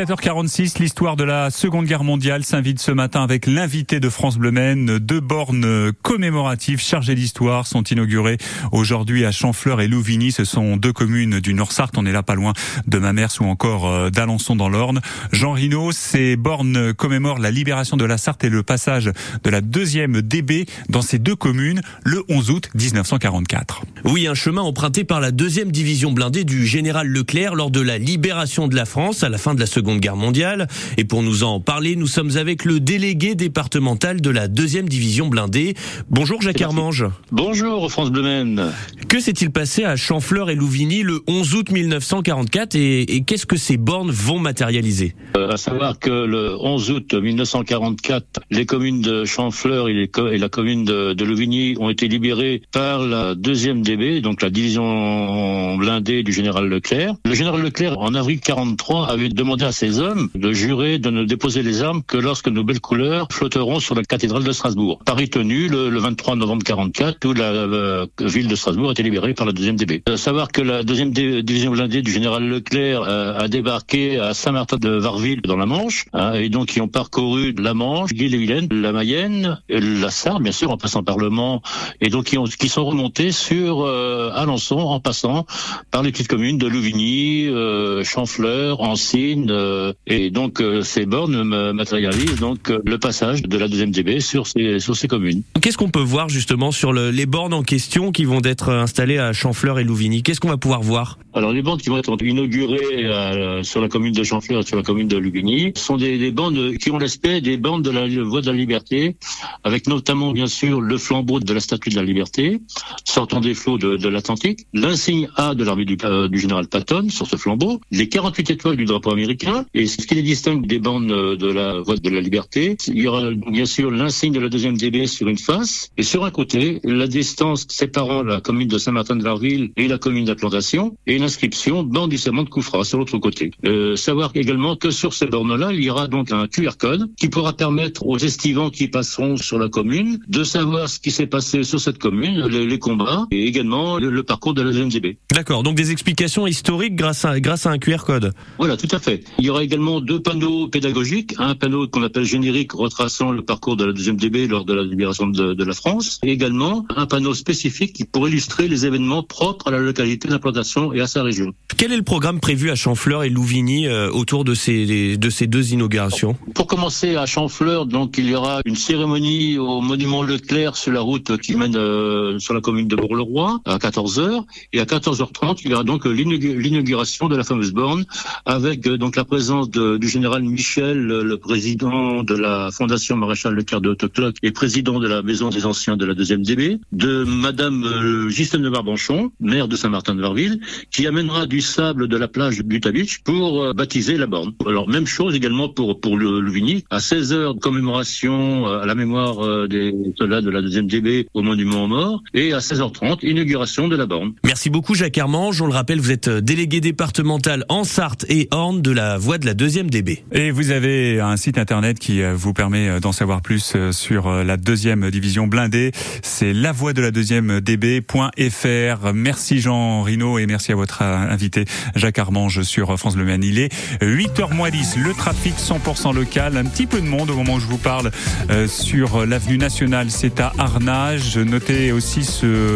7h46, l'histoire de la Seconde Guerre mondiale s'invite ce matin avec l'invité de France Bleu Maine. Deux bornes commémoratives chargées d'histoire sont inaugurées aujourd'hui à Chamfleur et Louvigny. Ce sont deux communes du Nord-Sarthe. On est là pas loin de Mamers ou encore euh, d'Alençon dans l'Orne. Jean Rino, ces bornes commémorent la libération de la Sarthe et le passage de la deuxième DB dans ces deux communes le 11 août 1944. Oui, un chemin emprunté par la deuxième division blindée du général Leclerc lors de la libération de la France à la fin de la Seconde Guerre mondiale. Et pour nous en parler, nous sommes avec le délégué départemental de la deuxième division blindée. Bonjour Jacques Armange. Bonjour France Bleu Que s'est-il passé à Chamfleur et Louvigny le 11 août 1944 et, qu'est-ce que ces bornes vont matérialiser? Euh, À savoir que le 11 août 1944, les communes de Chamfleur et, la commune de, de, Louvigny ont été libérées par la deuxième DB, donc la division blindée du général Leclerc. Le général Leclerc, en avril 43, avait demandé à ses hommes de jurer de ne déposer les armes que lorsque nos belles couleurs flotteront sur la cathédrale de Strasbourg. Paris tenu le, 23 novembre 44, où la euh, ville de Strasbourg a été libérée par la deuxième DB. Euh, savoir que la deuxième division blindée du général Leclerc euh, a débarqué à Saint-Martin de Varville dans la Manche, hein, et donc ils ont parcouru la Manche, l'île-et-Vilaine, la Mayenne, la Sarre, bien sûr, en passant par le Mans, et donc ils, qui sont remontés sur Alençon en passant par les petites communes de Louvigny, Chanfleur, Ancine, et donc ces bornes matérialisent donc le passage de la deuxième DB sur ces sur ces communes. Qu'est-ce qu'on peut voir justement sur le, les bornes en question qui vont être installées à Chanfleur et Louvigny? Qu'est-ce qu'on va pouvoir voir? Alors les bornes qui vont être inaugurées euh, sur la commune de Chanfleur et sur la commune de Louvigny sont des, des bornes qui ont l'aspect des bornes de la voie de la liberté, avec notamment bien sûr le flambeau de la statue de la liberté sortant des flots de, de l'Atlantique, l'insigne A de l'armée du, euh, du, général Patton sur ce flambeau, les 48 étoiles du drapeau américain, et ce qui les distingue des bornes de la voie de la liberté, il y aura bien sûr l'insigne de la deuxième DB sur une face, et sur un côté, la distance séparant la commune de Saint-Martin-de-Varville et la commune d'implantation, et l'inscription bande du serment de Koufra sur l'autre côté. Euh, savoir également que sur ces bornes-là, il y aura donc un QR code qui pourra permettre aux estivants qui passeront sur la commune de savoir ce qui s'est passé sur cette commune, les, les combats, et également le, parcours de la deuxième DB. D'accord, donc des explications historiques grâce à, grâce à un QR code. Voilà, tout à fait. Il y aura également deux panneaux pédagogiques, un panneau qu'on appelle générique retraçant le parcours de la deuxième DB lors de la libération de, de la France, et également un panneau spécifique pour illustrer les événements propres à la localité d'implantation et à sa région. Quel est le programme prévu à Chanfleur et Louvigny euh, autour de ces, de ces deux inaugurations? Pour commencer à Chanfleur, donc il y aura une cérémonie au monument Leclerc sur la route qui mène euh, sur la commune de Bourg-le-Roi à 14h et à 14h30 il y aura donc l'inauguration de la fameuse borne avec euh, donc la présence de, du général Michel, le président de la Fondation Maréchal Leclerc de Haute-Cloque et président de la Maison des Anciens de la deuxième DB, de Madame euh, de Barbanchon, maire de Saint-Martin-de-Varville, qui amènera du sable de la plage du Beach pour euh, baptiser la borne. Alors même chose également pour pour le Louvigny, à 16 heures commémoration euh, à la mémoire des soldats de la deuxième DB au monument aux morts et à 16h30 inauguration de la borne. Merci beaucoup Jacques Armange. On le rappelle, vous êtes délégué départemental en Sarthe et Orne de la voie de la deuxième DB. Et vous avez un site internet qui vous permet d'en savoir plus sur la deuxième division blindée. C'est la voie de la deuxième db.fr. Merci Jean Rino et merci à votre invité Jacques Armange sur France Bleu Maine. Il est 8h moins 10. Le trafic 100% local. Un petit peu de monde au moment où je vous parle euh, sur l'avenue nationale. C'est à Arnage. Notez aussi ce